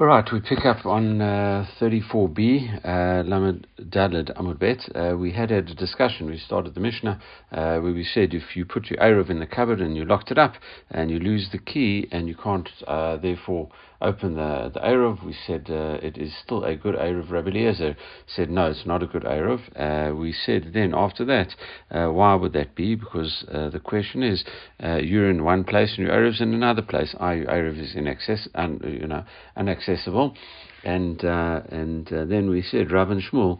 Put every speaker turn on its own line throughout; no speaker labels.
All right, we pick up on uh, 34b, uh, Lamed Daled Amud Bet. Uh, we had a discussion, we started the Mishnah, uh, where we said if you put your Erev in the cupboard and you locked it up and you lose the key and you can't uh, therefore open the, the Erev, we said uh, it is still a good Erev. Rabbi Eliezer said no, it's not a good Erev. Uh, we said then after that, why would that be? Because the question is, you're in one place and your Erev's in another place. Are your Erev is in excess, and you know, unaccessible accessible. And uh, and uh, then we said Rav and Shmuel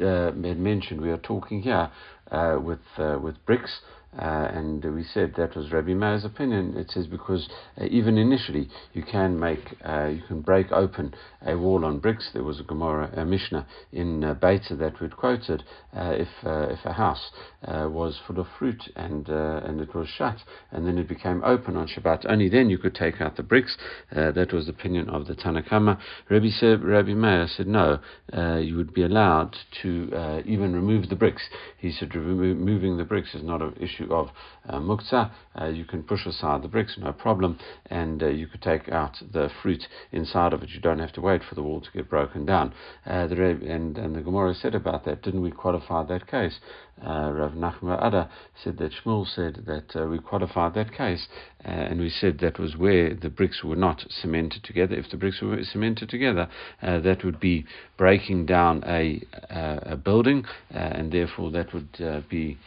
uh, had mentioned we are talking here uh, with uh, with bricks uh, and we said that was Rabbi Meir's opinion. It says because uh, even initially you can make, uh, you can break open a wall on bricks. There was a Gemara, a Mishnah in uh, Beitza that we'd quoted. Uh, if uh, if a house uh, was full of fruit and and it was shut, and then it became open on Shabbat, only then you could take out the bricks. that was the opinion of the Tanakama. Rabbi said, Rabbi Meir said no, you would be allowed to even remove the bricks. He said removing the bricks is not an issue issue of uh, muktzah, uh, you can push aside the bricks, no problem, and uh, you could take out the fruit inside of it. You don't have to wait for the wall to get broken down. Uh, the and, and the Gemara said about that, didn't we qualify that case? Uh, Rav Nachman Ada said that Shmuel said that uh, we qualified that case, and we said that was where the bricks were not cemented together. If the bricks were cemented together, that would be breaking down a, a building, uh, and therefore that would be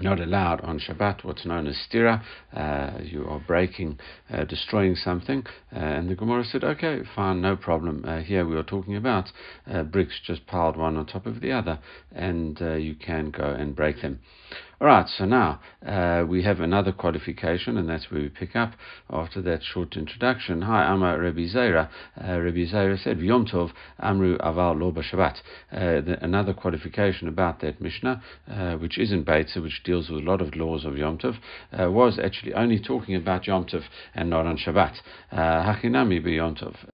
not allowed on Shabbat, what's known as stira. Uh, you are breaking, uh, destroying something. Uh, and the Gemara said, okay, fine, no problem. Uh, here we are talking about uh, bricks just piled one on top of the other, and uh, you can go and break them. All right, so now uh, we have another qualification, and that's where we pick up after that short introduction. Hi, I'm Rabbi Zaira. Uh, Rabbi Zaira said, Yom Tov Amru Aval Lo Shabbat. Uh, another qualification about that Mishnah, uh, which is in Beitza, which deals with a lot of laws of Yom Tov, uh, was actually only talking about Yom Tov and not on Shabbat. Uh, Hachinami be Yom Tov.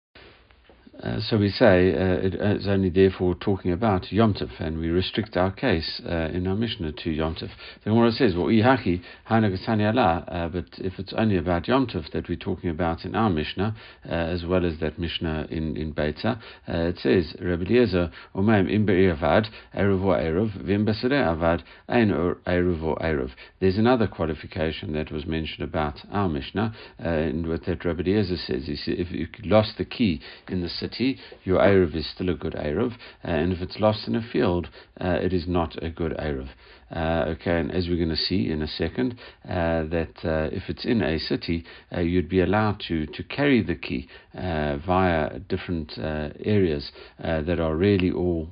Uh, so we say uh, it, uh, it's only therefore talking about Yom Tov, and we restrict our case uh, in our Mishnah to Yom Tov. The Gemara says, well, ihaki uh, but if it's only about Yom Tov that we're talking about in our Mishnah, as well as that Mishnah in, in Beitza, it says, Rabbi Eliezer, Omeim im avad, eruv or eruv, vim avad, ein eruv or eruv. There's another qualification that was mentioned about our Mishnah, and what that Rabbi Eliezer says, said, if you lost the key in the city, your Erev is still a good Erev, uh, and if it's lost in a field, uh, it is not a good Erev. Uh, okay, and as we're going to see in a second, uh, that uh, if it's in a city, uh, you'd be allowed to, to carry the key via different areas that are really all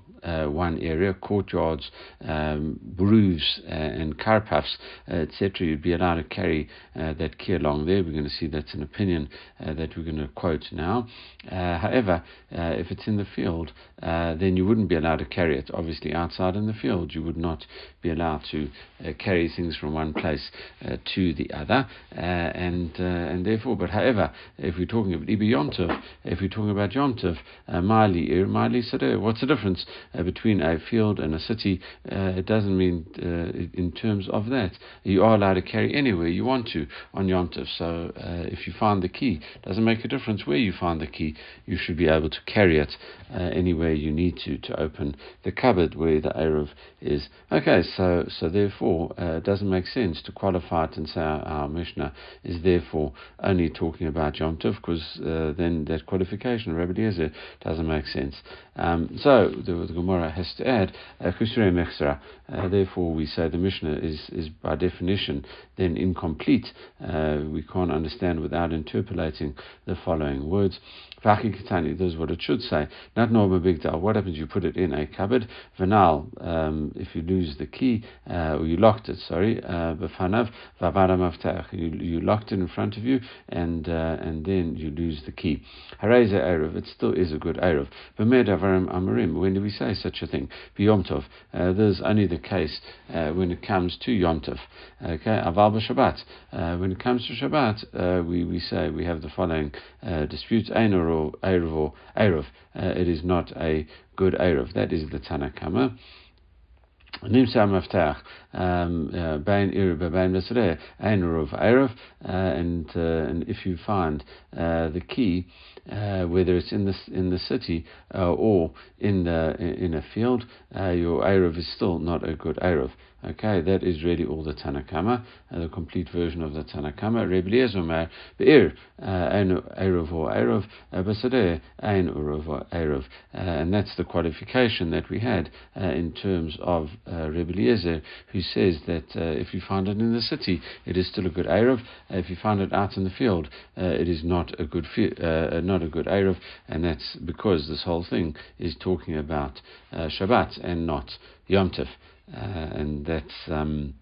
one area, courtyards, um, roofs, uh, and car paths, uh, etc., you'd be allowed to carry uh, that key along there. We're going to see that's an opinion uh, that we're going to quote now. Uh, however, if it's in the field, then you wouldn't be allowed to carry it. Obviously, outside in the field, you would not be allowed to carry things from one place to the other, and and therefore, but however, if we're talking about Ibi if we're talking about Yontov, Mali Ir, Mali what's the difference? Uh, between a field and a city, uh, it doesn't mean uh, in terms of that. You are allowed to carry anywhere you want to on Yom Tov. So if you find the key, it doesn't make a difference where you find the key. You should be able to carry it anywhere you need to to open the cupboard where the Erev is. Okay, so so therefore it doesn't make sense to qualify it and say our, our Mishnah is therefore only talking about Yom Tov because then that qualification, Rabbi Eliezer, doesn't make sense. Um, so the, the Gemara has to add Kusure Mechsera. Uh, therefore, we say the Mishnah is, is by definition then incomplete. Uh, we can't understand without interpolating the following words. Vaki Kitani, this is what it should say. Not normal big. What happens? You put it in a cupboard. Vanal, um, if you lose the key, uh, or you locked it, sorry, uh, Befanav, Vavara Maftach. You locked it in front of you, and uh, and then you lose the key. Hareza Erev, it still is a good Erev. Bemed Avarim Amarim, when do we say such a thing? Biyomtov. Uh, there's only the case uh, when it comes to Yomtov. Okay, Aval Shabbat. Uh, when it comes to Shabbat, uh, we, we say we have the following uh, disputes. Einer or Erev or Erev. Uh, it is not a good Erev. That is the Masre, Ein Ruv Erev, and and if you find uh, the key, uh, whether it's in the in the city uh, or in the in a field, uh, your Erev is still not a good Erev. Okay, that is really all the Tanakama, uh, the complete version of the Tanakama. Reb Eliezer Be'ir, Ein Erev or Erev, Basadeh, Ein Erev or Erev. And that's the qualification that we had uh, in terms of uh, Reb Eliezer, who says that uh, if you find it in the city, it is still a good Erev. if you find it out in the field, uh, it is not a good fi- uh, not a good Erev, and that's because this whole thing is talking about Shabbat and not Yom Tov. Uh, and that's um,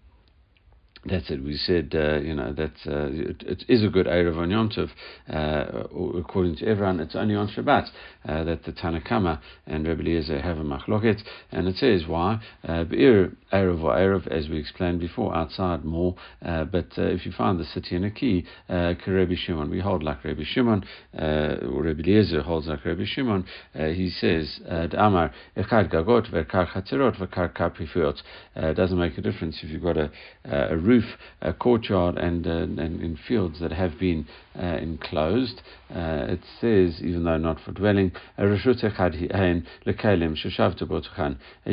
that's it. We said, uh, you know, that uh, it, it is a good Erev on Yom Tov. Uh, according to everyone, it's only on Shabbat uh, that the Tanakama and Rebbe Eliezer have a machloket. And it says why. Uh, Be'er Erev or Erev, as we explained before, outside more. Uh, but if you find the city in a key, uh, Shimon, we hold like Rebbe Shimon, or Rebbe Eliezer holds like Rebbe Shimon. he says, Gagot, Verkar Chatzerot, Verkar. It doesn't make a difference if you've got a, a roof, a courtyard, and, uh, and in fields that have been uh, enclosed. Uh, it says, even though not for dwelling,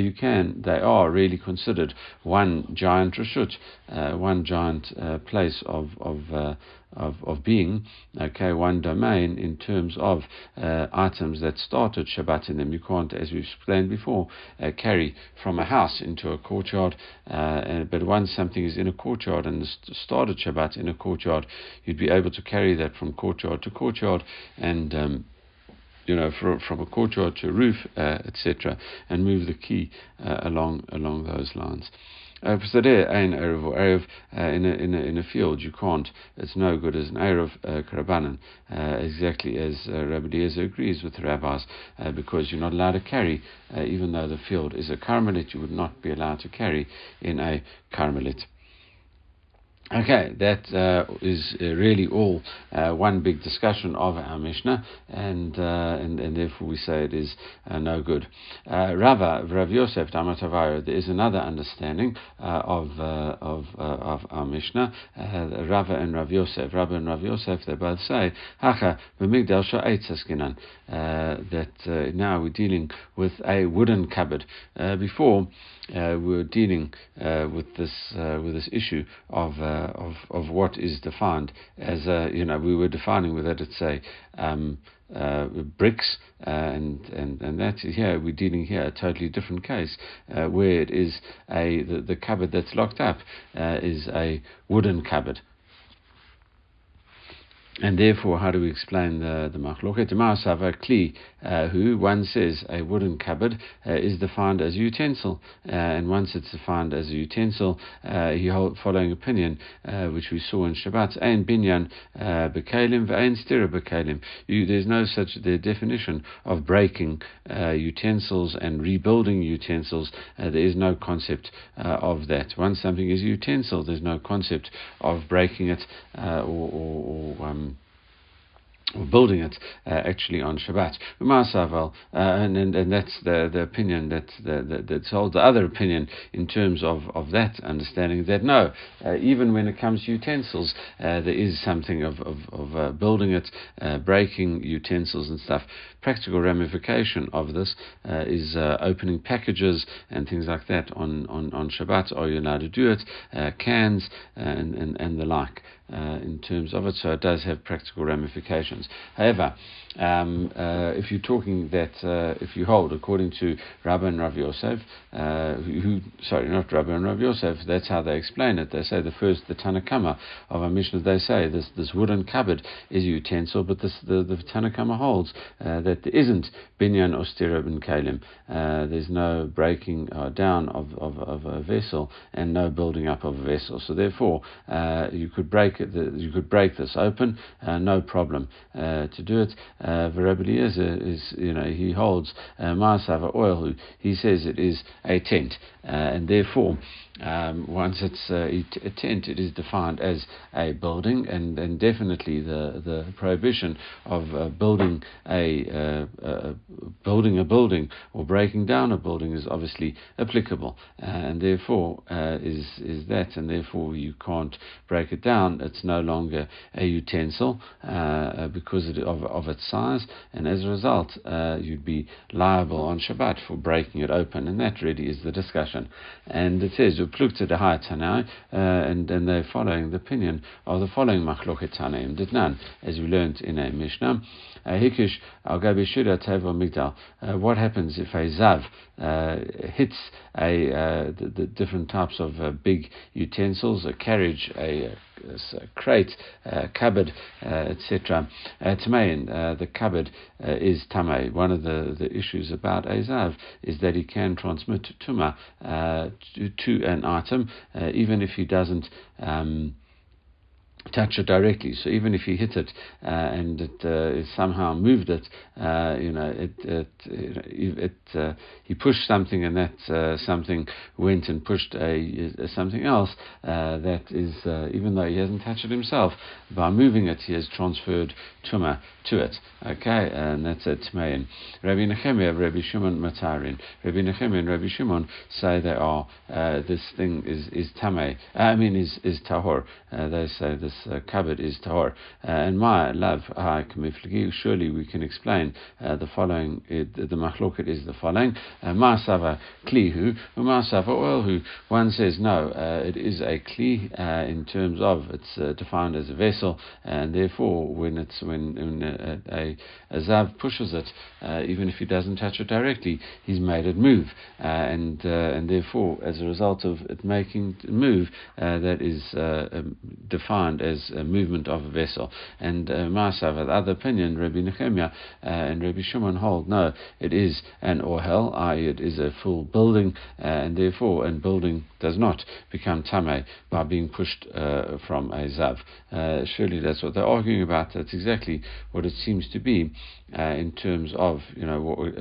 you can, they are really considered one giant reshut, uh, one giant uh, place of of uh, of, of being, okay, one domain in terms of uh, items that started Shabbat in them. You can't, as we've explained before, uh, carry from a house into a courtyard, uh, but once something is in a courtyard and started Shabbat in a courtyard, you'd be able to carry that from courtyard to courtyard and um, you know, from, from a courtyard to a roof, uh, etc., and move the key uh, along along those lines. Uh, uh, in, a, in, a, in a field, you can't. It's no good as an Erev uh, Karabanan, uh, exactly as uh, Rabbi Eliezer agrees with the rabbis, uh, because you're not allowed to carry, uh, even though the field is a Carmelit, you would not be allowed to carry in a Carmelit. Okay, that uh, is uh, really all uh, one big discussion of our Mishnah, and uh, and, and, therefore we say it is uh, no good. Uh, Rava, Rav Yosef Damatavaro, there is another understanding of of of our Mishnah. Rava and Rav Yosef, Rava and Rav Yosef, they both say Hacha that now we're dealing with a wooden cupboard. before uh, we're dealing uh, with this uh, with this issue of, uh, of of what is defined as you know we were defining it it's a um, uh, bricks and and and that here we're dealing here a totally different case where it is a the, the cupboard that's locked up is a wooden cupboard and therefore, how do we explain the, the machloket? Ma'asava kli, uh, who one says a wooden cupboard uh, is defined as a utensil, uh, and once it's defined as a utensil, uh, he hold following opinion, uh, which we saw in Shabbat, ein binyan uh, bekalim ve'ein stira bekalim. There's no such the definition of breaking utensils and rebuilding utensils. there is no concept of that. Once something is a utensil, there's no concept of breaking it or, or, or um, building it uh, actually on Shabbat. Uh, and, and, and that's the, the opinion that, that, that's holds the other opinion in terms of, of that understanding that no, uh, even when it comes to utensils, uh, there is something of, of, of uh, building it, uh, breaking utensils and stuff. Practical ramification of this is opening packages and things like that on, on, on Shabbat. Are you allowed to do it? cans and, and, and the like uh, Uh, in terms of it, so it does have practical ramifications. However, um, uh, if you're talking that uh, if you hold according to Rabbi and Rav Yosef, uh, who, sorry, not Rabbi and Rav Yosef, that's how they explain it. They say the first, the Tanakama of our Mishnah, they say this this wooden cupboard is a utensil, but this, the the Tanakama holds uh, that there isn't binyan or ben kalim. Uh, there's no breaking uh, down of, of, of, a vessel and no building up of a vessel. So therefore, you could break it, you could break this open, no problem to do it. Uh, Eliezer is, you know, he holds uh, Maasava ohel. He says it is a tent, uh, and therefore um, once it's uh, a tent, it is defined as a building, and, and definitely the, the prohibition of uh, building a uh, building a building or breaking down a building is obviously applicable, uh, and therefore uh, is is that, and therefore you can't break it down. It's no longer a utensil uh, because of of its size, and as a result, you'd be liable on Shabbat for breaking it open, and that really is the discussion. And it says Plukta de Tanai, uh, and and they're following the opinion of the following Machloket Tanaim Ditnan, as we learned in a Mishnah. Uh, Hikish al Migdal. Uh, what happens if a Zav uh, hits a uh, the, the, different types of uh, big utensils, a carriage, a, a crate, a cupboard, etc. Uh, Tamein, the cupboard is Tamei. One of the, the issues about a Zav is that he can transmit Tuma to, to, an item, even if he doesn't. Um, touch it directly. So even if he hit it uh, and it uh, somehow moved it, uh, you know, it, it, it, it uh, he pushed something and that uh, something went and pushed a, a something else. Uh, that is, even though he hasn't touched it himself, by moving it, he has transferred tuma to it. Okay, and that's a tmein. Rabbi Nechemia, Rabbi Shimon Matarin, Rabbi Nechemia and Rabbi Shimon say they are this thing is is tame. I mean is is tahor. they say this this uh, cupboard is tahor. Uh, and my love, surely we can explain uh, the following. Uh, it, the machloket is the following: uh, Ma'asava klihu, Ma'asava oilhu. One says no, uh, it is a kli in terms of it's defined as a vessel, and therefore when it's when, when a, a, a zav pushes it, even if he doesn't touch it directly, he's made it move, and and therefore as a result of it making move, that is um, defined as a movement of a vessel. And uh, the other opinion, Rabbi Nehemiah uh, and Rabbi Shimon hold, no, it is an ohel, i.e., it is a full building, uh, and therefore, and building does not become tame by being pushed uh, from a zav. Uh, surely that's what they're arguing about. That's exactly what it seems to be uh, in terms of you know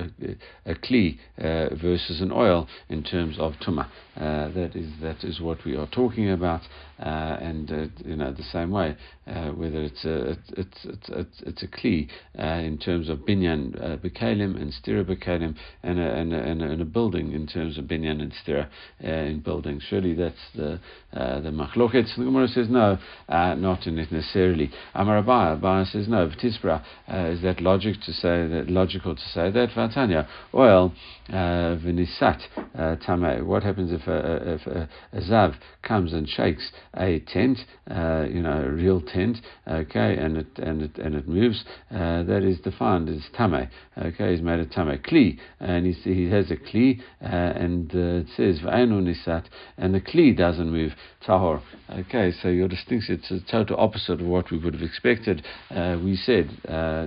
a, a kli uh, versus an ohel in terms of tuma. Uh, that is that is what we are talking about, uh, and uh, you know the same way whether it's a it's it's it's, it's a kli in terms of binyan uh, bekalim and stira bekalim and a, and, a, and, a, and a building in terms of binyan and stira in buildings. Surely that's the the machloket. The Gemara says no, not in it necessarily. Amar Abaye, Abaye says no. V'tisbra is that logic to say that logical to say that Vatanya ohel uh, v'nisat uh, tamei. What happens if a, if a, a, zav comes and shakes a tent, uh, you know, a real tent, okay, and it and it and it moves? Uh, that is defined as tamei. Okay, he's made a tamei kli, and he he has a kli, uh, and uh, it says v'ainu nisat, and the kli doesn't move tahor. Okay, so your distinction it's a total opposite of what we would have expected. we said,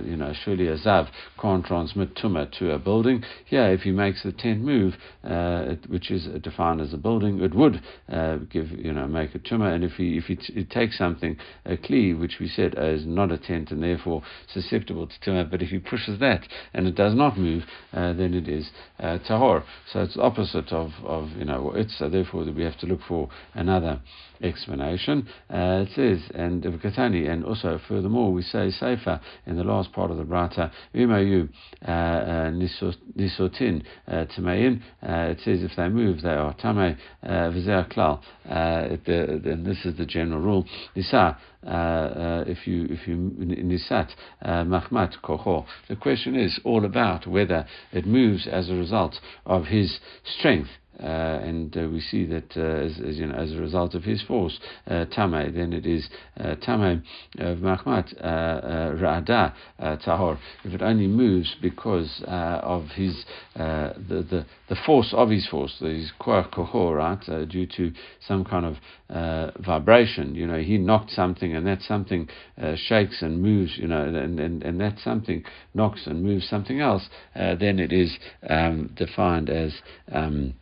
you know, surely a zav can't transmit tuma to a building. Here, if he makes the tent move, uh, which is defined as a building, it would uh, give you know make a tuma. And if he if he, t- he takes something a kli, which we said is not a tent and therefore susceptible to tuma, but if he pushes that and it does not move, uh, then it is uh, tahor. So it's opposite of of you know it's so therefore we have to look for another explanation. Uh, it says, and and also furthermore, we say Sefer in the last part of the Braita, Umayu uh, uh, Nisotin uh, Tamein. It says if they move, they are Tame Vizer Klal. And this is the general rule. Nisa. Uh, if you if you nisat machmat koho. The question is all about whether it moves as a result of his strength. Uh, and uh, we see that uh, as, as, you know, as a result of his force, uh, then it is uh, of Mahmat Ra'ada Tahor. If it only moves because of his the, the the force of his force, his koach kohor, right, due to some kind of vibration, you know, he knocked something and that something shakes and moves, you know, and, and, and that something knocks and moves something else, then it is um, defined as um,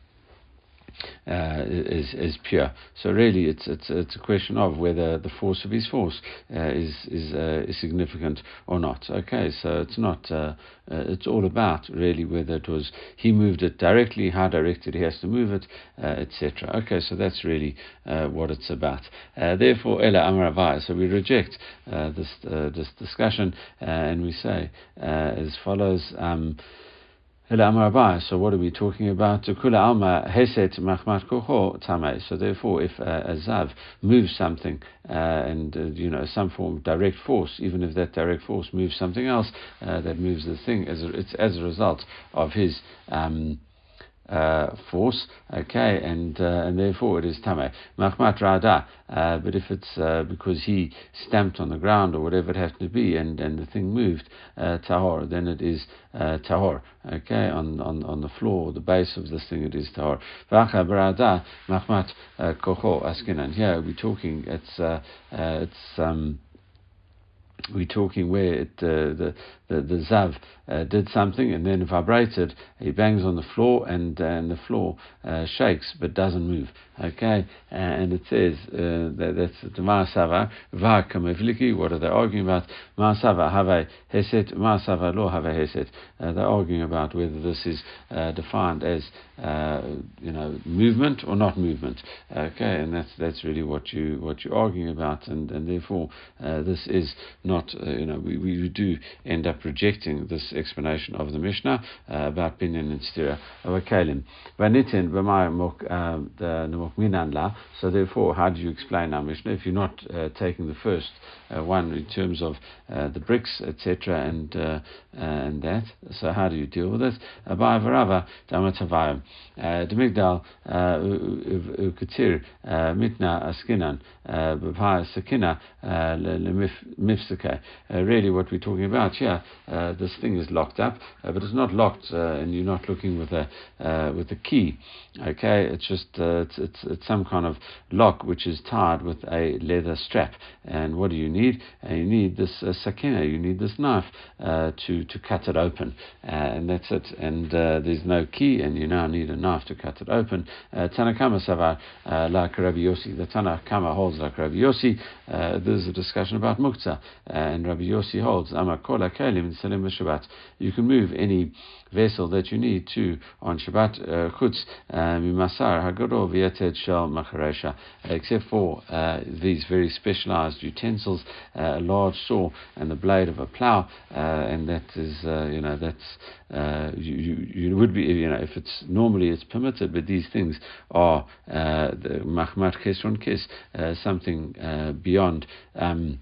uh, is is pure. So really, it's it's it's a question of whether the force of his force uh, is is uh, is significant or not. Okay, so it's not. Uh, uh, it's all about really whether it was he moved it directly, how directed he has to move it, uh, etc. Okay, so that's really what it's about. therefore, ella amaravai. So we reject this this discussion and we say as follows. Um, so what are we talking about? So therefore, if uh, a zav moves something uh, and uh, you know some form of direct force, even if that direct force moves something else, uh, that moves the thing as a, it's as a result of his. Um, uh, force, okay, and uh, and therefore it is tameh. Machmat rada, uh, but if it's uh, because he stamped on the ground or whatever it has to be, and, and the thing moved uh, tahor, then it is tahor, okay, on, on on the floor, the base of this thing, it is tahor. Vacha brada machmat kocho askinan. Here we're talking, it's it's um, we're talking where it, uh, the, the, the Zav uh, did something and then vibrated, he bangs on the floor and, uh, and the floor uh, shakes but doesn't move. Okay, and it says uh, that that's the Ma'asava, Vakamevliki, what are they arguing about? Ma'asava have Heset, Ma'asava lo have Heset. Uh, they're arguing about whether this is defined as you know movement or not movement. Okay, and that's that's really what you what you're arguing about, and and therefore this is not you know we, we do end up rejecting this explanation of the Mishnah uh, about binyan and stira of kalim. So therefore, how do you explain our Mishnah if you're not uh, taking the first uh, one in terms of uh, the bricks, etc., and uh, and that? So how do you deal with it? Abaye varava damatavayim demigdal ukatir mitna askinan b'paya sakina lemifseke. Really, what we're talking about here uh, this thing is locked up, uh, but it's not locked, uh, and you're not looking with a uh, with a key. Okay, it's just uh, it's, it's, it's some kind of lock which is tied with a leather strap. And what do you need? you need this sakina. You need this knife to to cut it open, and that's it. And there's no key, and you now need a knife to cut it open. Tanakama savar like Rabbi Yossi. The Tanakama holds like Rabbi Yossi. there's a discussion about muktzah, and Rabbi Yossi holds amakola kelim Salim Shabbat. You can move any vessel that you need to on Shabbat uh, chutz uh, mimasar hagaro v'yeted shel macharesha, except for uh, these very specialized utensils, a large saw and the blade of a plow, and that is you know that's you, you, you would be you know if it's normally it's permitted, but these things are the machmat kesron kes something beyond. Um,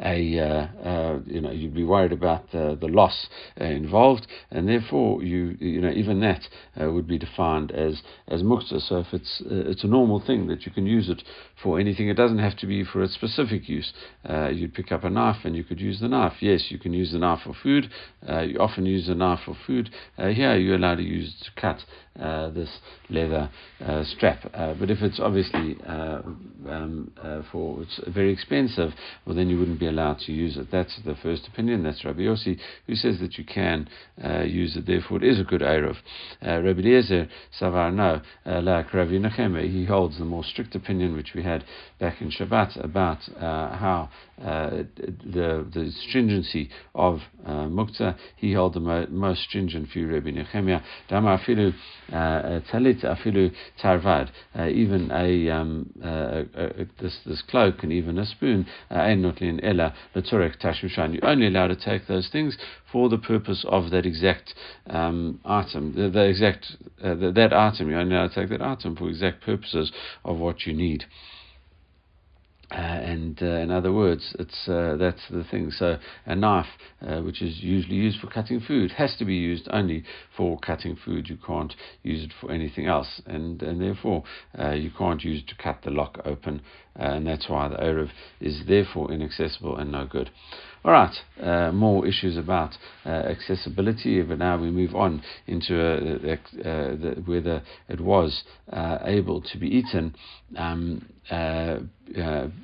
a uh, uh, you know you'd be worried about the loss uh, involved, and therefore you you know even that uh, would be defined as as muktzah. So if it's uh, it's a normal thing that you can use it for anything, it doesn't have to be for a specific use. you'd pick up a knife and you could use the knife. Yes, you can use the knife for food. you often use the knife for food. here you're allowed to use to cut uh, this leather uh, strap. Uh, but if it's obviously um, for it's very expensive, well then you wouldn't be allowed to use it. That's the first opinion. That's Rabbi Yossi, who says that you can use it. Therefore, it is a good eruv. Rabbi Eliezer Savar no, like Rabbi Nechemia, he holds the more strict opinion which we had back in Shabbat about how the the stringency of uh, muktzah. He held the mo- most stringent view, Rabbi Nechemia. Dama afilu uh, talit afilu tarvad. Uh, even a, um, uh, this this cloak and even a spoon. Ein notlin ella letorek tashmishan. You're only allowed to take those things for the purpose of that exact um, item, the, the exact uh, the, that item. You're only allowed to take that item for exact purposes of what you need. Uh, and uh, in other words, it's uh, that's the thing. So a knife, uh, which is usually used for cutting food, has to be used only for cutting food. You can't use it for anything else, and and therefore uh, you can't use it to cut the lock open and that's why the Erev is therefore inaccessible and no good. All right, uh, more issues about uh, accessibility, but now we move on into uh, uh the, whether it was uh, able to be eaten. Um,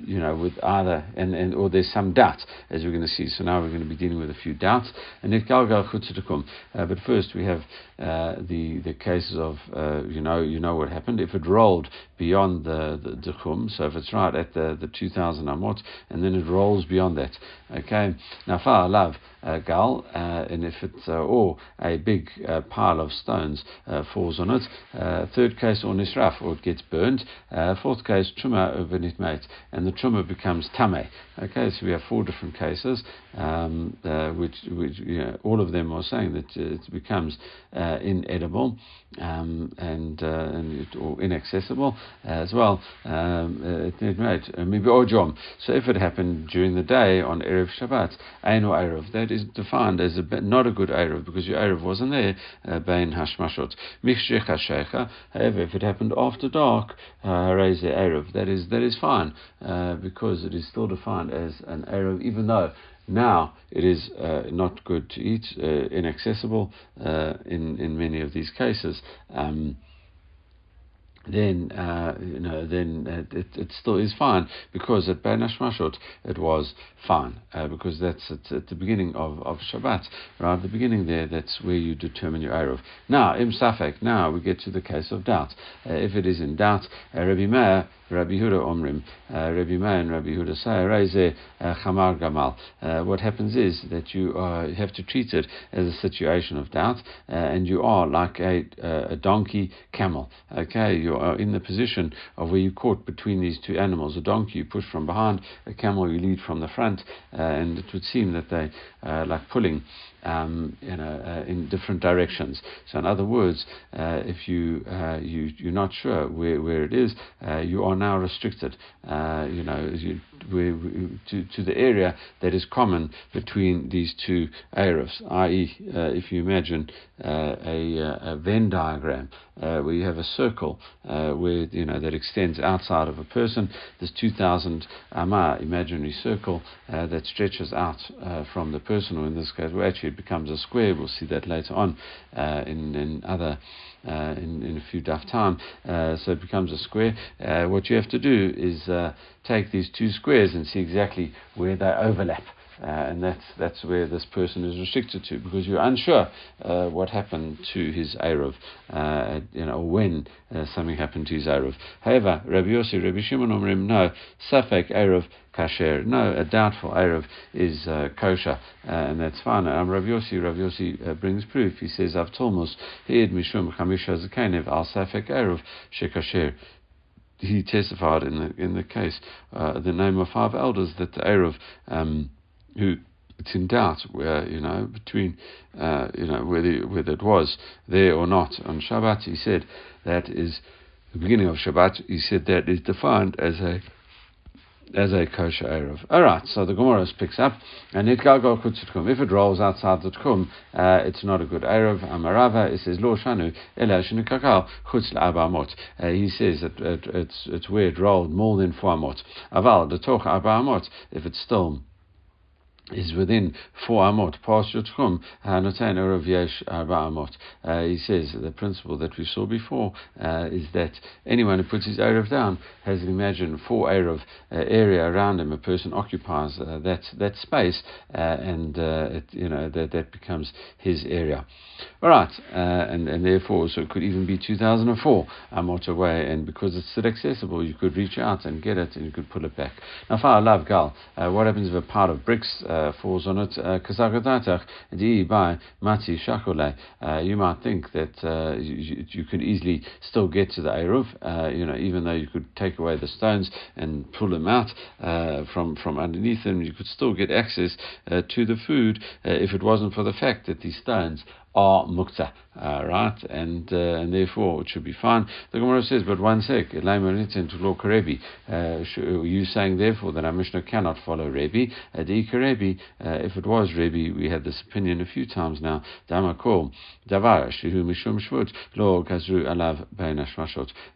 you know, with either, and, and or there's some doubt, as we're going to see. So now we're going to be dealing with a few doubts. And uh, but first we have the the cases of, you know, you know what happened. If it rolled beyond the, the, the so if it's right at the, the 2,000 amot, and then it rolls beyond that, okay. Now, far love, gal, uh, and if it's uh, or a big uh, pile of stones uh, falls on it. Uh, third case, or nisraf, or it gets burned. fourth case, truma over nitmate, and the truma becomes tame. Okay, so we have four different cases, um, which, which you know, all of them are saying that it becomes inedible um, and, and it, or inaccessible as well. Um, so if it happened during the day on erev Shabbat, ein or erev, that is defined as a, not a good Erev because your Erev wasn't there, uh, Bain Hashmashot. However, if it happened after dark, uh, Erev, that is, that is fine uh, because it is still defined as an Erev, even though now it is uh, not good to eat, uh, inaccessible uh, in, in many of these cases. Um, then uh, you know then it, it, still is fine. Because at Bein Hashmashot it was fine uh, because that's at, at, the beginning of, of Shabbat right at the beginning there that's where you determine your Erev. Now Im Safek now we get to the case of doubt. Uh, if it is in doubt uh, Rabbi Meir Rabbi Huda Omrim, uh, Rabbi Meir and Rabbi Huda Reize uh, Chamar Gamal. Uh, what happens is that you uh, have to treat it as a situation of doubt, uh, and you are like a, a donkey camel. Okay, you are in the position of where you're caught between these two animals. A donkey you push from behind, a camel you lead from the front, and it would seem that they like pulling um, you know, uh, in different directions. So, in other words, uh, if you, uh, you you're not sure where, where it is, uh, you are now restricted. Uh, you know, you, to, to the area that is common between these two areas. i.e., uh, if you imagine a, a, Venn diagram where you have a circle where you know that extends outside of a person, This 2,000 amma imaginary circle that stretches out from the person, or in this case, well, actually it becomes a square. We'll see that later on uh, in, in other. Uh, in, in a few daf time, uh, so it becomes a square. Uh, what you have to do is uh, take these two squares and see exactly where they overlap. Uh, and that's that's where this person is restricted to because you're unsure uh, what happened to his Erev, uh, you know, when uh, something happened to his Erev. However, Rabbi Yossi, Rabbi Shimon Omrim, no, Safek Erev kasher. No, a doubtful Erev is uh, kosher, uh, and that's fine. Um, Rav Yossi, Rav Yossi uh, brings proof. He says, Avtolmus, Heid Mishum Chamisha Zakenev, Al Safek Erev, Shekasher he testified in the in the case uh, the name of five elders that the Erev um, who it's in doubt where you know between uh, you know whether whether it was there or not on Shabbat. He said that is the beginning of Shabbat. He said that is defined as a as a kosher erev. All right, so the Gemara picks up, and it. If it rolls outside the techum, uh, it's not a good erev. Amarava, it says lo shanu ela kakal chutz la'abamot. Uh, he says that it, it's it's where it rolled more than four amot. Aval the toch abamot. If it's still is within four amot. Your tchum, notain erev yesh arba amot. Uh, he says the principle that we saw before uh, is that anyone who puts his erev down has imagined four erev uh, area around him. A person occupies uh, that that space, uh, and uh, it, you know that that becomes his area. All right, and and therefore, so it could even be 2004 amot away, and because it's still accessible, you could reach out and get it, and you could pull it back. Now, our love, gal, what happens if a part of bricks falls on it. Kazagatach di by mati shakole. Uh, you might think that uh, you, you could easily still get to the Eruv, uh, you know, even though you could take away the stones and pull them out from from underneath them, you could still get access to the food if it wasn't for the fact that these stones are muktzah, uh, right? And uh, and therefore it should be fine. The Gemara says, but one sec, to law Karebi. Uh, you saying therefore that our Mishnah cannot follow Rebbe? Adi Karebi, uh, if it was Rebbe, we had this opinion a few times now. Dama kol davar shehu mishum shvut lo gazru alav bein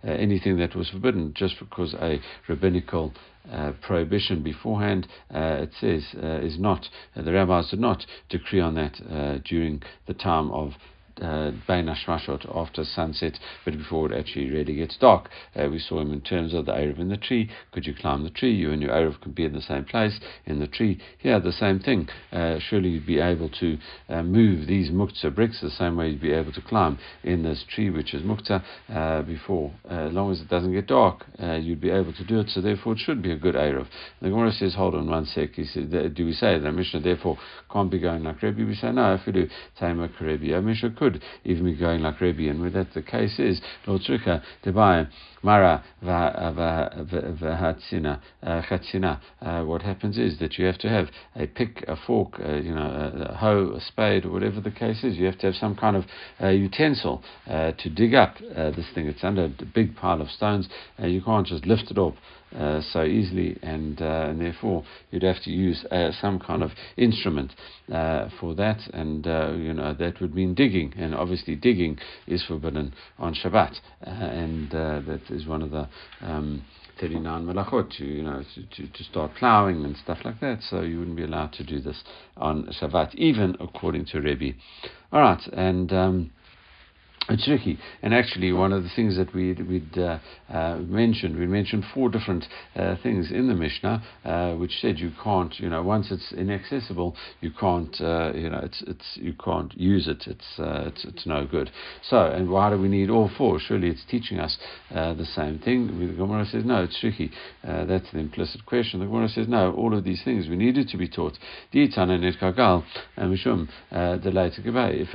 Anything that was forbidden just because a rabbinical uh, prohibition beforehand, uh, it says, uh, is not, the rabbis did not decree on that uh, during the time of uh, Bain Hashmashot after sunset, but before it actually really gets dark. Uh, we saw him in terms of the Erev in the tree. Could you climb the tree? You and your Erev could be in the same place in the tree. Here, the same thing. Uh, surely you'd be able to uh, move these muktzah bricks the same way you'd be able to climb in this tree, which is muktzah, uh, before. Uh, as long as it doesn't get dark, you'd be able to do it, so therefore it should be a good Erev. The Gemara says, hold on one sec. He said, do we say that Mishnah therefore can't be going like Rebbe? We say, no, if we do Taima Karebi, Mishnah could even be going like Rebbe, and with that the case is Lord Tzrucha Debai Mara Vahatzina Chatzina. Uh, what happens is that you have to have a pick, a fork, uh, you know, a, hoe, a spade, or whatever the case is. You have to have some kind of uh, utensil uh, to dig up uh, this thing. It's under a big pile of stones. you can't just lift it up uh, so easily, and, uh, and therefore you'd have to use uh, some kind of instrument uh, for that, and you know that would mean digging, and obviously digging is forbidden on Shabbat, and that is one of the um, 39 malachot, to, you know, to, to, to, start ploughing and stuff like that. So you wouldn't be allowed to do this on Shabbat, even according to Rebbe. All right, and um, it's tricky. And actually, one of the things that we'd, we'd uh, uh, mentioned, we mentioned four different uh, things in the Mishnah, uh, which said you can't, you know, once it's inaccessible, you can't, uh, you know, it's, it's, you can't use it. It's, uh, it's, it's no good. So, and why do we need all four? Surely it's teaching us the same thing. The Gemara says, no, it's tricky. that's the implicit question. The Gemara says, no, all of these things we needed to be taught. If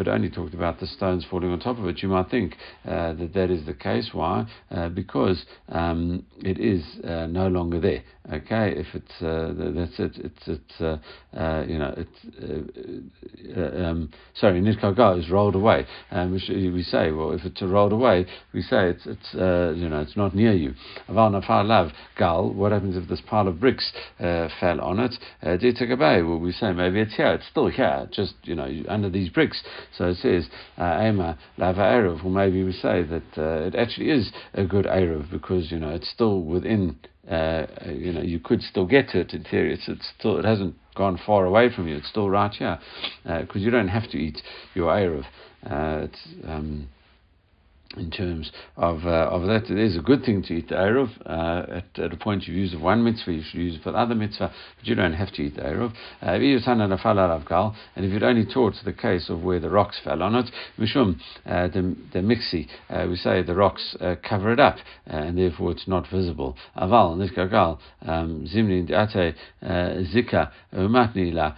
it only talked about the stones falling on top of it, you might think uh, that that is the case. Why? Uh, because um, it is uh, no longer there. Okay, if it's uh, that's it, it's it's uh, uh, you know it's um, sorry, nitkagal is rolled away. Um, we say, well, if it's rolled away, we say it's it's you know it's not near you. Aval nafar lav gal. What happens if this pile of bricks fell on it? Uh, well, we say maybe it's here. It's still here, just you know under these bricks. So it says ema lava Erev, or maybe we say that uh, it actually is a good Erev because, you know, it's still within, uh, you know, you could still get to it in theory. It's, it's still, it hasn't gone far away from you. It's still right here because uh, you don't have to eat your Erev. Uh, it's, um, in terms of uh, of that. It is a good thing to eat the Erev. Uh, at, at a point you use one mitzvah, you should use it for the other mitzvah, but you don't have to eat the Erev. Uh, and if you'd only taught the case of where the rocks fell on it, Mishum, uh, the, the mixi, uh, we say the rocks uh, cover it up, and therefore it's not visible. Aval, um, Zimni, Ate, Zika, Va'ema,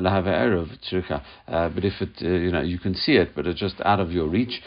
Lahava Erev, But if it, you know, you can see it, but it's just out of your reach,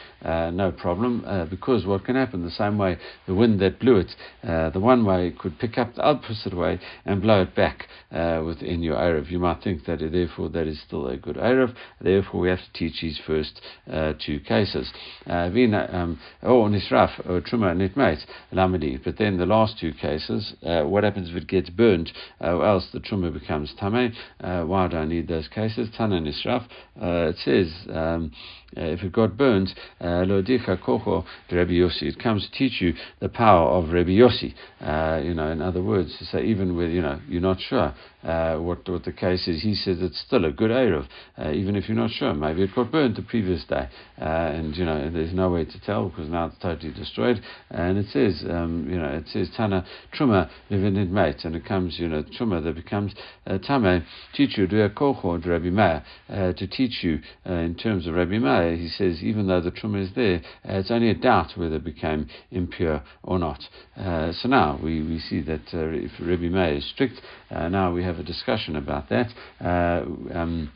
uh, no problem, uh, because what can happen, the same way the wind that blew it, uh, the one way could pick up the opposite way and blow it back uh, within your Erev. You might think that therefore that is still a good Erev, therefore we have to teach these first uh, two cases. Vina, um, or Nisraf, or Truma, Nitmate, Lamadi. But then the last two cases, what happens if it gets burnt, or else the Truma becomes Tame? why do I need those cases? Tana Nisraf, it says, um, if it got burnt, uh, Lodicha Kocho Rabbi Yossi. It comes to teach you the power of Rabbi Yossi. Uh, you know, in other words, to say even with you know you're not sure uh, what what the case is, he says it's still a good erev, uh, even if you're not sure. Maybe it got burned the previous day, uh, and you know there's no way to tell because now it's totally destroyed. And it says um, you know it says Tana Truma Levinid Mate, and it comes you know Truma that becomes uh, Tame teach you Kocho Rabbi Meir to teach you in terms of Rabbi Meir. He says even though the Truma is there, uh, it's only a doubt whether it became impure or not. Uh, so now we, we see that uh, if Rabbi Meir is strict, now we have a discussion about that. Um,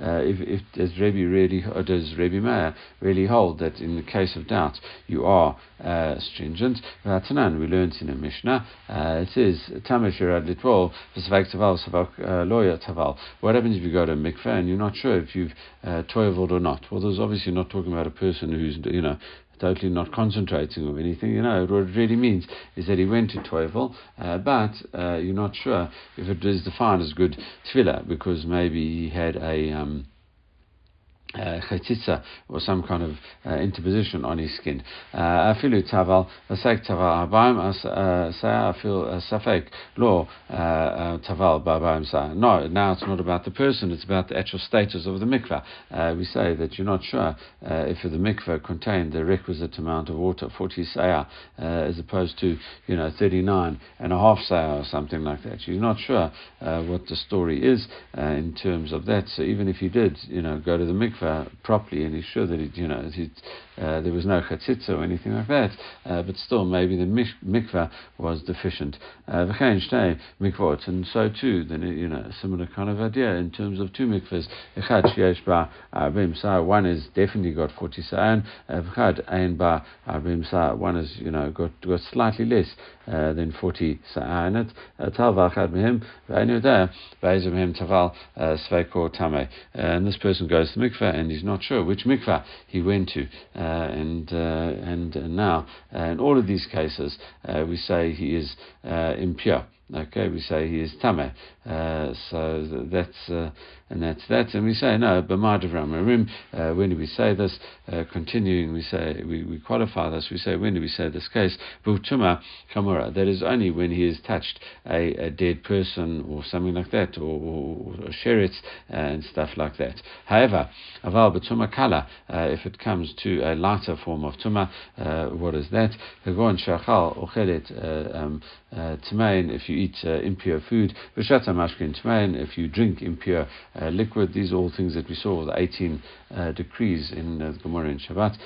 uh, if, if does Rabbi really, or does Rabbi Meir really hold that in the case of doubt you are uh, stringent? Tanan, we learned in a Mishnah, uh, it is Tamish Taval, lawyer Taval. What happens if you go to a mikveh and you're not sure if you've uh, or not? Well, there's obviously not talking about a person who's, you know, totally not concentrating or anything. You know, what it really means is that he went to Toivel, uh, but uh, you're not sure if it is defined as good tevilah because maybe he had a. Um, uh, chatzitza or some kind of uh, interposition on his skin. Uh, afilu taval vasek taval abayim uh, say feel safek lo taval babayim say. No, now it's not about the person; it's about the actual status of the mikveh. we say that you're not sure if the mikveh contained the requisite amount of water, 40 sayah, as opposed to you know 39 and a half sayah or something like that. You're not sure what the story is in terms of that. So even if you did, you know, go to the mikveh properly and he's sure that it, you know, it, uh, there was no chatzitza or anything like that, uh, but still maybe the mikvah was deficient. Uh, mikvot, and so too, then you know, similar kind of idea in terms of two mikvahs. One is definitely got 40 sa'an, ein ba one is, you know, got, got slightly less uh, than 40 sa'an. Tal v'achad mehem, v'einu there, v'ezim mehem taval sveko tame. And this person goes to mikvah and he's not sure which mikvah he went to. Uh, and uh, and now, in all of these cases, uh, we say he is impure. Okay, we say he is tameh. Uh, so that's uh, and that's that. And we say no, b'madavram uh, When do we say this? Uh, continuing, we say we, we qualify this. We say when do we say this case? V'utuma kamura. That is only when he has touched a, a dead person or something like that, or, or, or sheretz uh, and stuff like that. However, aval b'tuma kala. Uh, if it comes to a lighter form of tuma, what is that? Hagon shachal ochelet um, if you eat uh, impure food, v'shata if you drink impure uh, liquid, these are all things that we saw, the 18 uh, decrees in uh, the Gemara in Shabbat.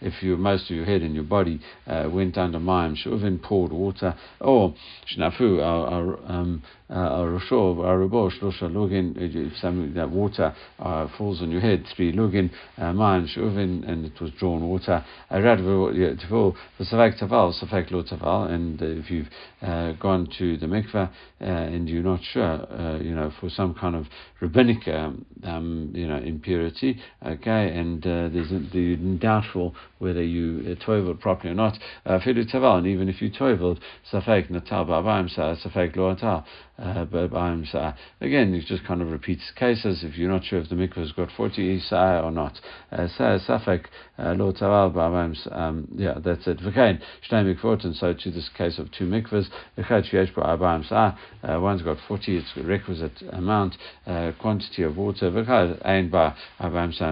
If you, most of your head and your body uh, went under Mayim, Shuvim, poured water, or Shnafu, our, um, Roshov, Arubo, Shlosha Lugin, if some that water uh, falls on your head, three Lugin, Mayim, Shuvin, and it was drawn water. Arad, Tavol, Savak Taval, Safak Lo Taval, and if you've uh, gone to the mikveh uh, and you're not sure, uh, you know, for some kind of rabbinic, um, um, you know, impurity, okay, and uh, there's the doubtful whether you uh, toiveled properly or not. Uh, Fidu taval, and even if you toiveled, safek natal ba'abayim sa, safek lo atal. Uh, again, it just kind of repeats cases. If you're not sure if the mikveh has got 40 sa or not, safek lo taval um Yeah, that's it. V'kain shnei mikvot, and so to this case of two mikvahs, uh, one's got 40, it's requisite amount, uh, quantity of water, and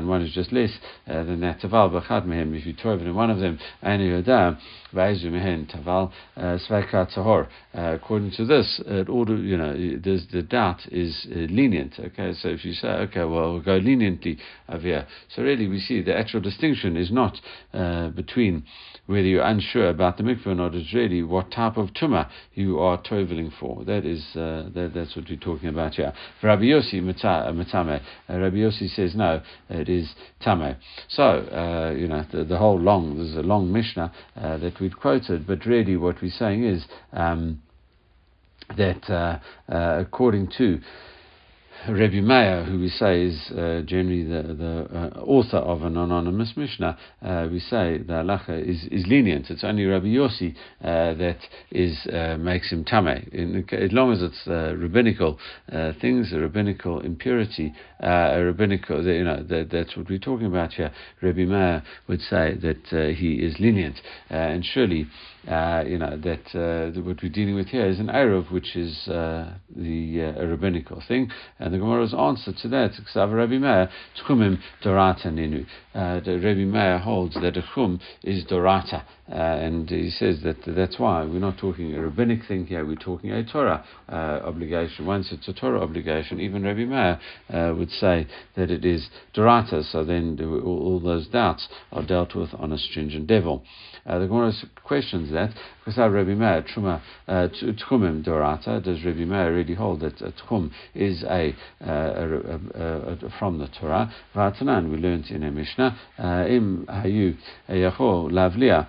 one is just less uh, than that. Taval bakad mehim if you toiv in one of them, and you taval uh, uh, According to this, it order, you know, the doubt is uh, lenient. Okay, so if you say, okay, well, we'll go leniently over here. So really, we see the actual distinction is not uh, between whether you're unsure about the mikveh or not. It's really what type of tumah you are toiveling for. That is, uh, that, that's what we're talking about here. For Rabbi Yossi, matame. Uh, Rabbi Yossi says no, it is tame. So, you know, the, the whole long, there's a long Mishnah that we'd quoted, but really what we're saying is um, that uh, uh, according to Rabbi Meir, who we say is uh, generally the, the uh, author of an anonymous Mishnah, uh, we say the halacha is, is lenient. It's only Rabbi Yossi uh, that is uh, makes him tame. In, as long as it's uh, rabbinical things, a rabbinical impurity, a rabbinical, you know, that, that's what we're talking about here. Rabbi Meir would say that he is lenient, and surely you know that what we're dealing with here is an eruv, which is the a rabbinical thing, and the Gemara's answer to that, Ksav Rabbi Meir, Tchumim Dorata Ninu. Uh, the Rabbi Meir holds that a tchum is Dorata, uh, and he says that that's why we're not talking a rabbinic thing here, we're talking a Torah uh, obligation. Once it's a Torah obligation, even Rabbi Meir uh, would say that it is Dorata, so then all, all, those doubts are dealt with on a stringent level. Uh, the Gemara questions that because Rabbi Meir Truma uh, Tchumim Dorata. Does Rabbi Meir really hold that a Tchum is a, uh, from the Torah? Vatanan we learned in a Mishnah Im Hayu Yachol Lavlia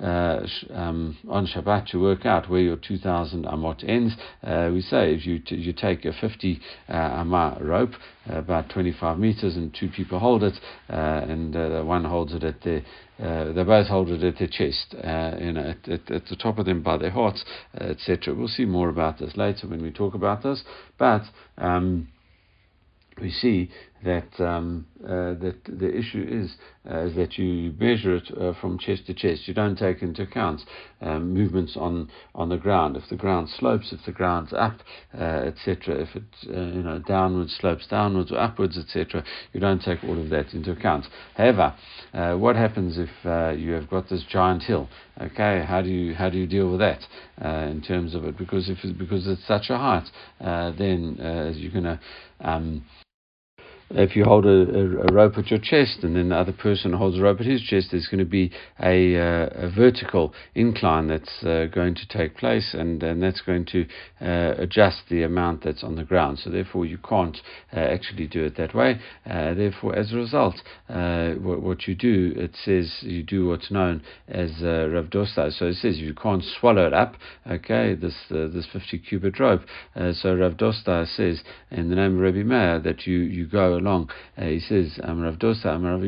uh, um, on Shabbat to work out where your 2,000 amot ends. Uh, we say if you t- you take a 50 uh, amah rope, uh, about 25 meters, and two people hold it, uh, and uh, one holds it at their they both hold it at their chest, you know, at, at, at, the top of them by their hearts, etc. We'll see more about this later when we talk about this, but. Um, we see that um, uh, that the issue is, uh, is that you measure it uh, from chest to chest. You don't take into account um, movements on, on the ground. If the ground slopes, if the ground's up, uh, etc. If it uh, you know downwards slopes downwards or upwards, etc. You don't take all of that into account. However, uh, what happens if you have got this giant hill? Okay, how do you how do you deal with that in terms of it? Because if because it's such a height, then you're to um, if you hold a, a, rope at your chest and then the other person holds a rope at his chest, there's going to be a, uh, a vertical incline that's uh, going to take place and, and that's going to uh, adjust the amount that's on the ground. So therefore you can't uh, actually do it that way. Uh, therefore, as a result, uh, what, what, you do, it says you do what's known as Rav Dosta. So it says you can't swallow it up, okay, this this 50 cubit rope. so Rav Dosta says in the name of Rabbi Meir that you, you go along. Uh, he says, Amrav Dosa, Amrav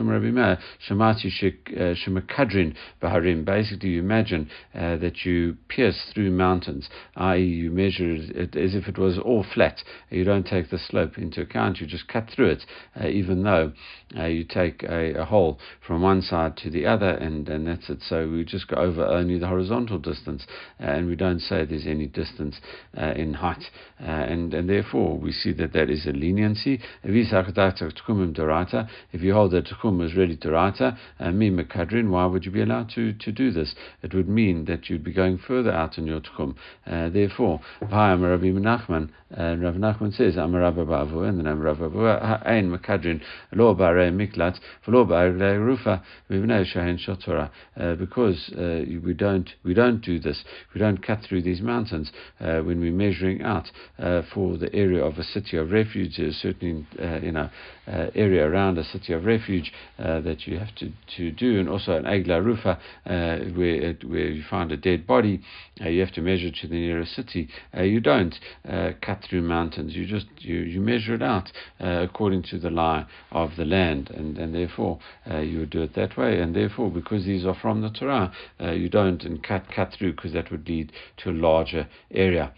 Rabbi Meir, Shamati uh, Shemakadrin Baharim. Basically, you imagine uh, that you pierce through mountains, i.e., you measure it as if it was all flat. You don't take the slope into account, you just cut through it, uh, even though uh, you take a, a, hole from one side to the other, and, and that's it. So we just go over only the horizontal distance, uh, and we don't say there's any distance in height. and, and therefore, we see that that is a leniency. If you hold that tchum is really Torata, and me mekadrin, why would you be allowed to, to do this? It would mean that you'd be going further out in your tchum. Uh, therefore, Rabbi Menachman, uh, Rav Nachman says, Amar Rabba Bavu, and then Amar Rabba Bavu, Ein mekadrin, lo bare miklat, v'lo bare rufa, v'vnei shahen shotora. Uh, because uh, we don't we don't do this, we don't cut through these mountains uh, when we're measuring out uh, for the area of a city of refuge, certainly uh, you know, uh, area around a city of refuge uh, that you have to, to do, and also an Agla Rufa, uh, where, where you find a dead body, uh, you have to measure to the nearest city. Uh, you don't cut through mountains, you just you, you measure it out according to the lie of the land, and, and therefore you would do it that way, and therefore, because these are from the Torah, you don't and cut, cut through because that would lead to a larger area.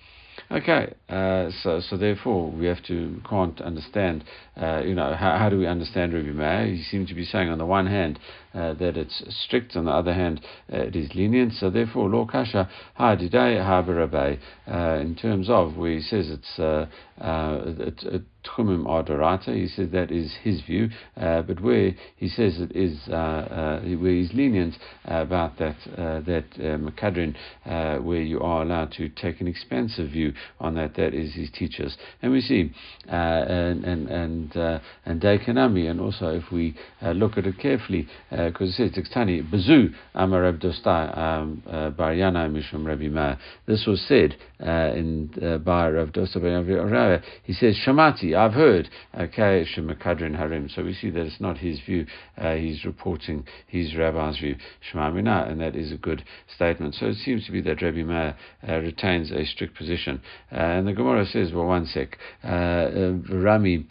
Okay, uh, so so therefore we have to can't understand. Uh, you know, how, how do we understand Rabbi Meir? He seems to be saying on the one hand uh, that it's strict, on the other hand uh, it is lenient. So therefore, Law Kasha Ha'adidai Ha'barabai, uh in terms of where he says it's uh, uh, it, Adarata. He says that is his view, uh, but where he says it is uh, uh, where he's lenient about that that Makadrin, uh, where you are allowed to take an expansive view on that, that is his teachers. And we see and and and and Daikanami, and also if we look at it carefully, because it says Tikstani Bazu Amar Dostai um, Baryana Mishum Rabbi. This was said in uh, by Rav Dosta He says Shamati. I've heard, okay, Shemakadrin Harim. So we see that it's not his view. Uh, he's reporting his rabbi's view, Shema and that is a good statement. So it seems to be that Rabbi Meir uh, retains a strict position. Uh, and the Gemara says, well, one sec, uh, uh, Rami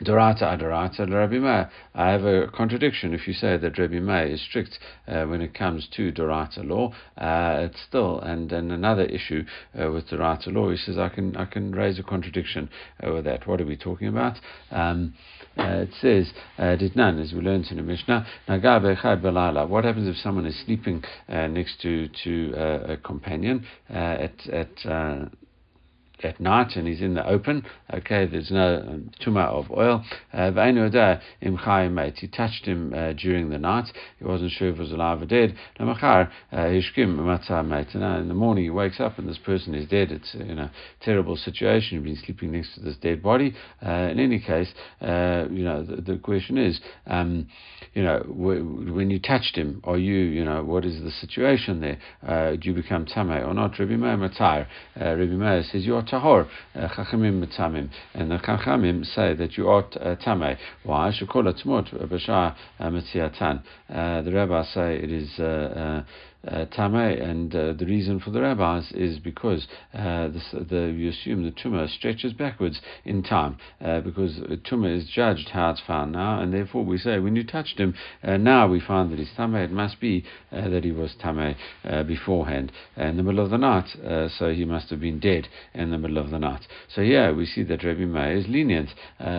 Dorata Adorata Rabbi Meir. I have a contradiction if you say that Rabbi Meir is strict uh, when it comes to Dorata law. Uh, it's still and then another issue uh, with Dorata law. He says I can I can raise a contradiction with that. What are we talking about? Um, uh, it says uh, Ditnan, as we learned in the Mishnah, What happens if someone is sleeping uh, next to to a companion at at at night and he's in the open, okay, there's no um, tuma of ohel. Uh, he touched him uh, during the night. He wasn't sure if he was alive or dead. Uh, in the morning he wakes up and this person is dead. It's in a terrible situation. You've been sleeping next to this dead body. Uh, in any case, uh, you know, the, the question is, um, you know, w- when you touched him, are you, you know, what is the situation there? Uh, do you become tamei or not? Rabbi Meir Matar. Rabbi Meir says you are tahor, uh, chachamim mitzamim, and the chachamim say that you are uh, tamei. Why? Shekol atzmot uh, mitziatan. The rabbis say it is. Uh, uh, tamei, and uh, the reason for the rabbis is because uh, the, you assume the tuma stretches backwards in time, uh, because the tuma is judged how it's found now, and therefore we say when you touched him, uh, now we find that he's tamei. It must be uh, that he was tamei beforehand in the middle of the night, so he must have been dead in the middle of the night. So yeah, we see that Rabbi Meir is lenient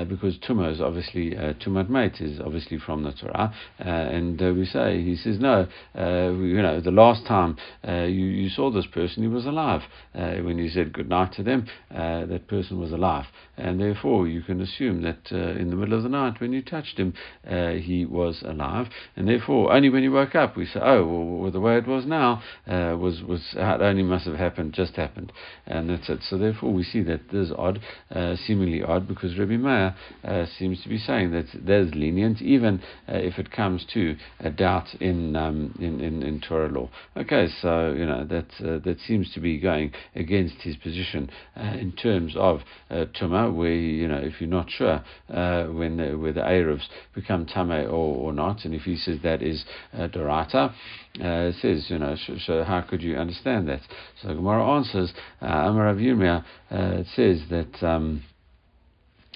because tuma is obviously uh, tumat mate is obviously from the Torah, and we say he says no, you know the last time uh, you, you saw this person, he was alive. Uh, when you said good night to them, uh, that person was alive. And therefore, you can assume that uh, in the middle of the night, when you touched him, uh, he was alive. And therefore, only when you woke up, we say, oh, well, well the way it was now uh, was, was it only must have happened, just happened. And that's it. So therefore, we see that this is odd, seemingly odd, because Rabbi Meir seems to be saying that there's lenient, even if it comes to a doubt in, um, in, in, in Torah law. Okay, so you know that uh, that seems to be going against his position uh, in terms of uh, tuma, where you know if you're not sure uh, when the, whether eruvs become tame or, or not, and if he says that is uh, dorata. Uh, it says, you know, so how could you understand that? So Gemara answers, uh, Amar uh, it says that um,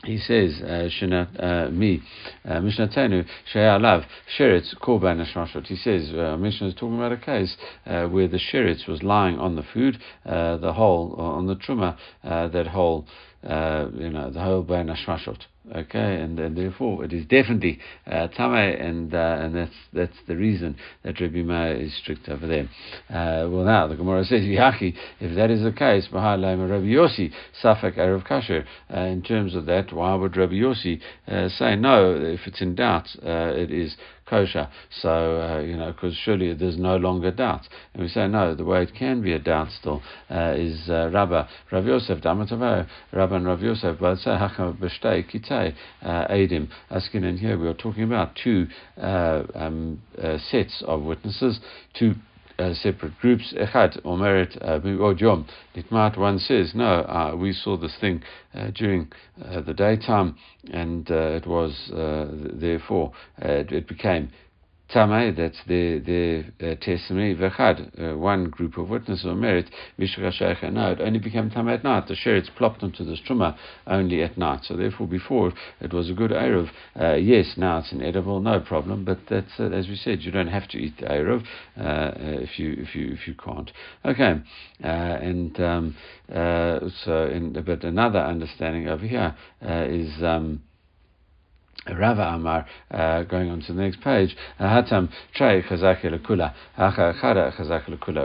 he says, Shinat uh, mi uh, Mishnatenu Sheyalav Sheretz Korban Ashmashot. He says, uh, Mishnah is talking about a case uh, where the sheretz was lying on the food, uh, the hole, on the truma, uh, that whole, uh, you know, the whole ban Ashmashot. Okay, and, and therefore it is definitely uh, tame, and uh, and that's that's the reason that Rabbi Meir is strict over there. Uh, well, now the Gemara says, Yaki, if that is the case, Rabbi Yossi Safek eruv Kasher. Uh, in terms of that, why would Rabbi Yossi uh, say no? If it's in doubt, uh, it is kosher. So, uh, you know, because surely there's no longer doubt. And we say, no, the way it can be a doubt still uh, is uh, Rabba, Rav Yosef, Damatavo, Rabba and Rav Yosef, but say, Hacham B'shtei Kitei Adim. Asking in here, we are talking about two uh, um, uh, sets of witnesses, two uh, separate groups. Echad omeret uh, yom. Nitmat one says, no, uh, we saw this thing uh, during the daytime, and it was therefore it became Tamai, that's the the uh, testimony. Vechad, uh, one group of witnesses or merit, Mishra No, it only became Tamai at night. The sheretz plopped onto the struma only at night. So therefore, before it was a good eruv. Uh, yes, now it's an edible, no problem. But that's uh, as we said, you don't have to eat the eruv uh, uh, if you if you if you can't. Okay, and um, so in, but another understanding over here is. Um, Rava Amar, uh, going on to the next page, Hatam Trey Chazak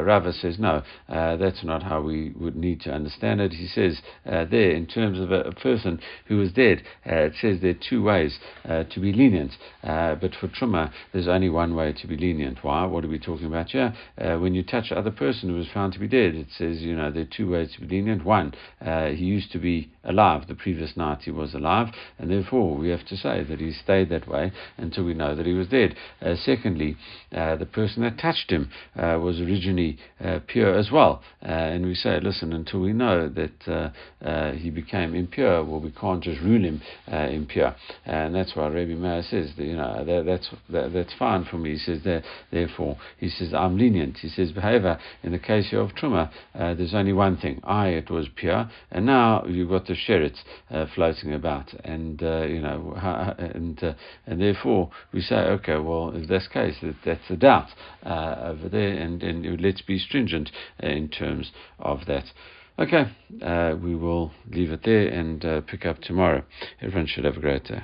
Rava says, no, uh, that's not how we would need to understand it. He says uh, there, in terms of a, a, person who was dead, uh, it says there are two ways uh, to be lenient. Uh, but for Truma, there's only one way to be lenient. Why? What are we talking about here? when you touch other person who was found to be dead, it says, you know, there are two ways to be lenient. One, he used to be alive. The previous night he was alive, and therefore we have to say that he stayed that way until we know that he was dead. Uh, secondly, uh, the person that touched him uh, was originally uh, pure as well, uh, and we say, listen, until we know that uh, he became impure, well, we can't just rule him impure, and that's why Rabbi Meir says, that, you know, that, that's that, that's fine for me. He says that, therefore, he says I'm lenient. He says, behavior in the case of truma, there's only one thing: I it was pure, and now you've got the of sheretz uh, floating about, and uh, you know, and uh, and therefore we say, okay, well, in this case, that, that's a doubt uh, over there, and, and let's be stringent in terms of that. Okay, uh, we will leave it there and uh, pick up tomorrow. Everyone should have a great day.